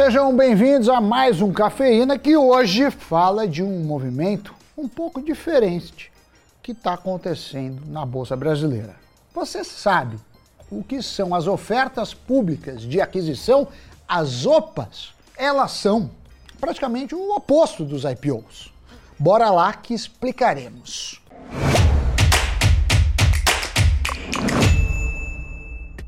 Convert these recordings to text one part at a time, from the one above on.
Sejam bem-vindos a mais um Cafeína que hoje fala de um movimento um pouco diferente que está acontecendo na Bolsa Brasileira. Você sabe o que são as ofertas públicas de aquisição? As OPAs, elas são praticamente o oposto dos IPOs. Bora lá que explicaremos.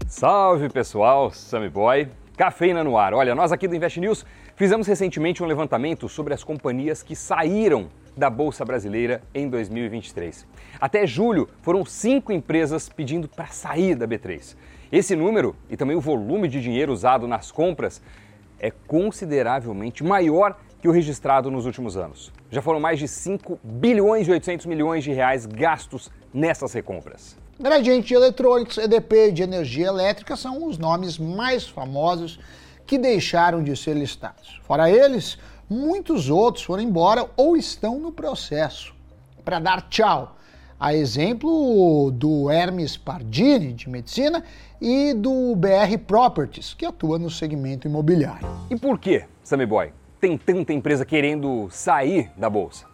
Salve pessoal, Sammy Boy, cafeína no ar. Olha, nós aqui do Invest News fizemos recentemente um levantamento sobre as companhias que saíram da Bolsa Brasileira em 2023. Até julho, foram cinco empresas pedindo para sair da B3. Esse número e também o volume de dinheiro usado nas compras é consideravelmente maior que o registrado nos últimos anos. Já foram mais de 5 bilhões e 800 milhões de reais gastos nessas recompras. Gradiente Eletrônicos, EDP de Energia Elétrica são os nomes mais famosos que deixaram de ser listados. Fora eles, muitos outros foram embora ou estão no processo para dar tchau. A exemplo do Hermes Pardini, de medicina, e do BR Properties, que atua no segmento imobiliário. E por que, Sammy Boy, tem tanta empresa querendo sair da bolsa?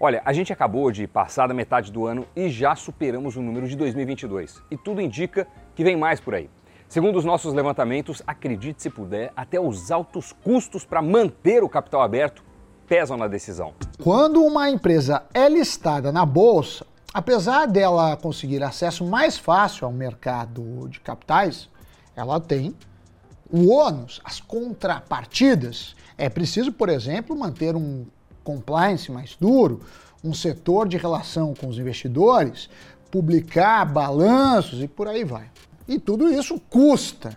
Olha, a gente acabou de passar da metade do ano e já superamos o número de 2022. E tudo indica que vem mais por aí. Segundo os nossos levantamentos, acredite se puder, até os altos custos para manter o capital aberto pesam na decisão. Quando uma empresa é listada na bolsa, apesar dela conseguir acesso mais fácil ao mercado de capitais, ela tem o ônus, as contrapartidas. É preciso, por exemplo, manter um compliance mais duro, um setor de relação com os investidores, publicar balanços e por aí vai. E tudo isso custa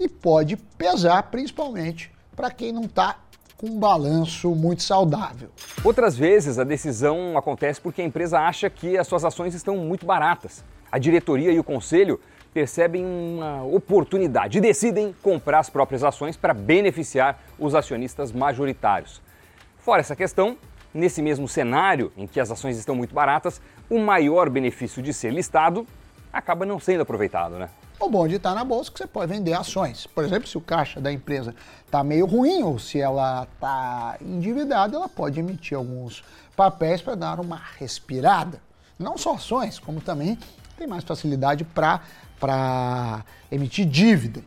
e pode pesar principalmente para quem não está com um balanço muito saudável. Outras vezes a decisão acontece porque a empresa acha que as suas ações estão muito baratas. A diretoria e o conselho percebem uma oportunidade e decidem comprar as próprias ações para beneficiar os acionistas majoritários. Fora essa questão, nesse mesmo cenário em que as ações estão muito baratas, o maior benefício de ser listado acaba não sendo aproveitado, né? O bom de estar na bolsa é que você pode vender ações. Por exemplo, se o caixa da empresa está meio ruim ou se ela está endividada, ela pode emitir alguns papéis para dar uma respirada. Não só ações, como também tem mais facilidade para emitir dívida.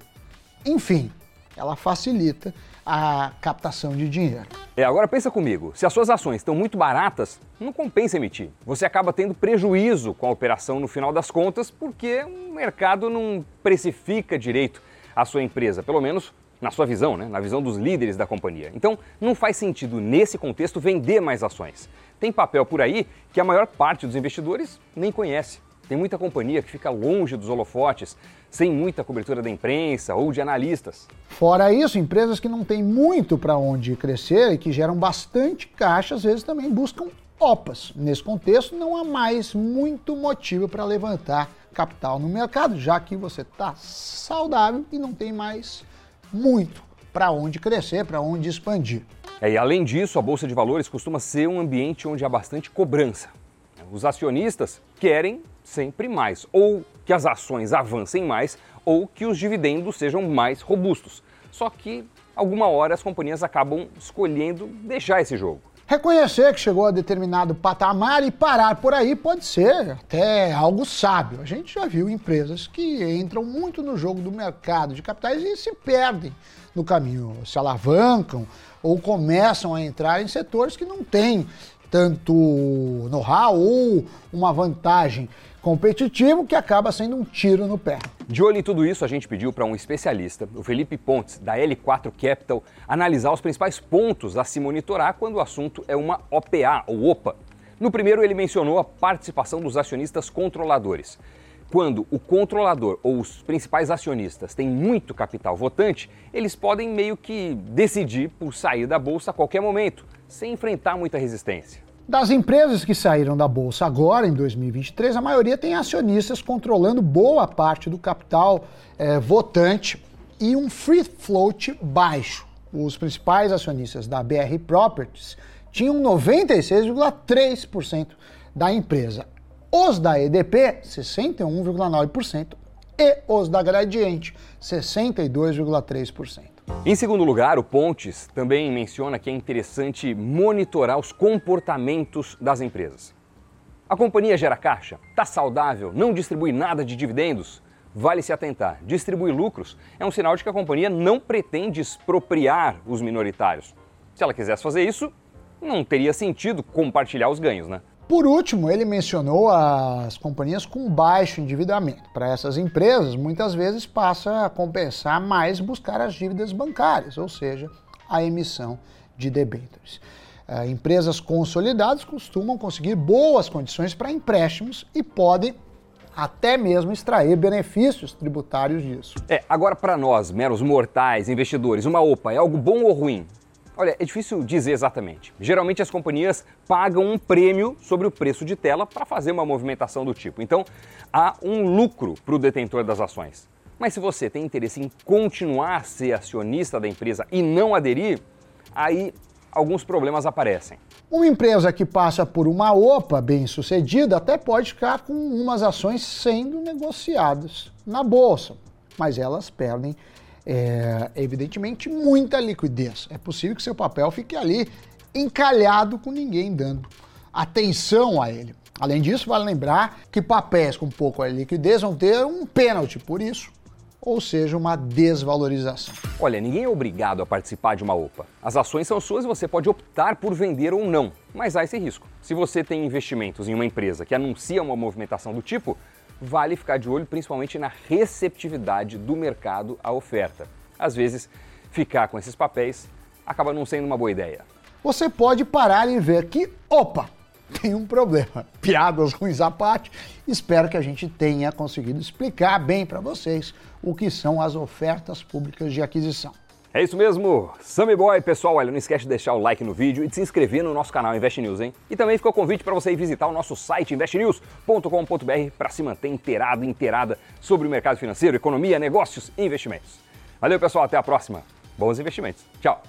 Enfim, ela facilita a captação de dinheiro. É, agora pensa comigo, se as suas ações estão muito baratas, não compensa emitir. Você acaba tendo prejuízo com a operação no final das contas, porque o mercado não precifica direito a sua empresa, pelo menos na sua visão, né? na visão dos líderes da companhia. Então, não faz sentido, nesse contexto, vender mais ações. Tem papel por aí que a maior parte dos investidores nem conhece. Tem muita companhia que fica longe dos holofotes, sem muita cobertura da imprensa ou de analistas. Fora isso, empresas que não têm muito para onde crescer e que geram bastante caixa, às vezes também buscam OPAs. Nesse contexto, não há mais muito motivo para levantar capital no mercado, já que você está saudável e não tem mais muito para onde crescer, para onde expandir. É, e além disso, a Bolsa de Valores costuma ser um ambiente onde há bastante cobrança. Os acionistas querem sempre mais, ou que as ações avancem mais, ou que os dividendos sejam mais robustos. Só que alguma hora as companhias acabam escolhendo deixar esse jogo. Reconhecer que chegou a determinado patamar e parar por aí pode ser até algo sábio. A gente já viu empresas que entram muito no jogo do mercado de capitais e se perdem no caminho, se alavancam ou começam a entrar em setores que não têm tanto know-how ou uma vantagem competitivo que acaba sendo um tiro no pé. De olho em tudo isso, a gente pediu para um especialista, o Felipe Pontes, da L4 Capital, analisar os principais pontos a se monitorar quando o assunto é uma OPA ou OPA. No primeiro, ele mencionou a participação dos acionistas controladores. Quando o controlador ou os principais acionistas têm muito capital votante, eles podem meio que decidir por sair da bolsa a qualquer momento, sem enfrentar muita resistência. Das empresas que saíram da bolsa agora, em 2023, a maioria tem acionistas controlando boa parte do capital é, votante e um free float baixo. Os principais acionistas da BR Properties tinham 96,3% da empresa. Os da EDP, 61,9%, e os da Gradiente, 62,3%. Em segundo lugar, o Pontes também menciona que é interessante monitorar os comportamentos das empresas. A companhia gera caixa, está saudável, não distribui nada de dividendos? Vale se atentar. Distribuir lucros é um sinal de que a companhia não pretende expropriar os minoritários. Se ela quisesse fazer isso, não teria sentido compartilhar os ganhos, né? Por último, ele mencionou as companhias com baixo endividamento. Para essas empresas, muitas vezes passa a compensar mais buscar as dívidas bancárias, ou seja, a emissão de debêntures. Uh, empresas consolidadas costumam conseguir boas condições para empréstimos e podem até mesmo extrair benefícios tributários disso. É, agora para nós, meros mortais, investidores, uma OPA é algo bom ou ruim? Olha, é difícil dizer exatamente. Geralmente as companhias pagam um prêmio sobre o preço de tela para fazer uma movimentação do tipo. Então, há um lucro para o detentor das ações. Mas se você tem interesse em continuar a ser acionista da empresa e não aderir, aí alguns problemas aparecem. Uma empresa que passa por uma OPA bem sucedida até pode ficar com umas ações sendo negociadas na bolsa, mas elas perdem é, evidentemente, muita liquidez. É possível que seu papel fique ali encalhado com ninguém dando atenção a ele. Além disso, vale lembrar que papéis com pouca liquidez vão ter um pênalti por isso, ou seja, uma desvalorização. Olha, ninguém é obrigado a participar de uma OPA. As ações são suas e você pode optar por vender ou não, mas há esse risco. Se você tem investimentos em uma empresa que anuncia uma movimentação do tipo, vale ficar de olho principalmente na receptividade do mercado à oferta. Às vezes, ficar com esses papéis acaba não sendo uma boa ideia. Você pode parar e ver que, opa, tem um problema. Piadas ruins à parte, espero que a gente tenha conseguido explicar bem para vocês o que são as ofertas públicas de aquisição. É isso mesmo, Sammy Boy, pessoal, olha, não esquece de deixar o like no vídeo e de se inscrever no nosso canal Invest News, hein? E também fica o convite para você ir visitar o nosso site investnews.com.br para se manter inteirado, inteirada sobre o mercado financeiro, economia, negócios e investimentos. Valeu, pessoal, até a próxima. Bons investimentos. Tchau.